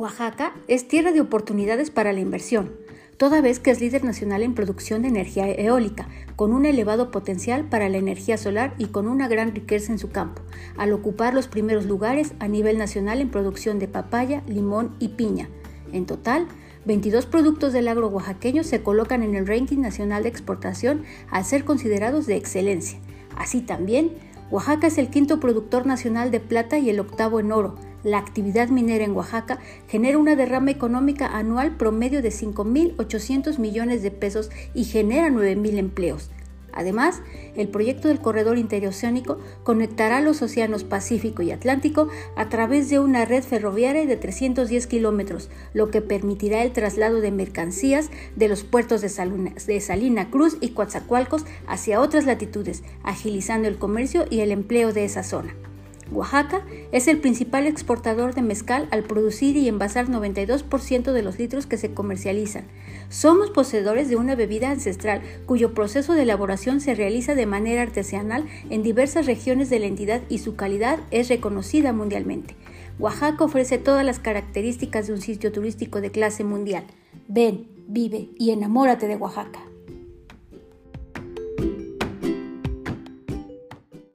Oaxaca es tierra de oportunidades para la inversión, toda vez que es líder nacional en producción de energía eólica, con un elevado potencial para la energía solar y con una gran riqueza en su campo, al ocupar los primeros lugares a nivel nacional en producción de papaya, limón y piña. En total, 22 productos del agro oaxaqueño se colocan en el ranking nacional de exportación al ser considerados de excelencia. Así también, Oaxaca es el quinto productor nacional de plata y el octavo en oro, la actividad minera en Oaxaca genera una derrama económica anual promedio de 5.800 millones de pesos y genera 9.000 empleos. Además, el proyecto del corredor interoceánico conectará los océanos Pacífico y Atlántico a través de una red ferroviaria de 310 kilómetros, lo que permitirá el traslado de mercancías de los puertos de, de Salina Cruz y Coatzacoalcos hacia otras latitudes, agilizando el comercio y el empleo de esa zona. Oaxaca es el principal exportador de mezcal al producir y envasar 92% de los litros que se comercializan. Somos poseedores de una bebida ancestral cuyo proceso de elaboración se realiza de manera artesanal en diversas regiones de la entidad y su calidad es reconocida mundialmente. Oaxaca ofrece todas las características de un sitio turístico de clase mundial. Ven, vive y enamórate de Oaxaca.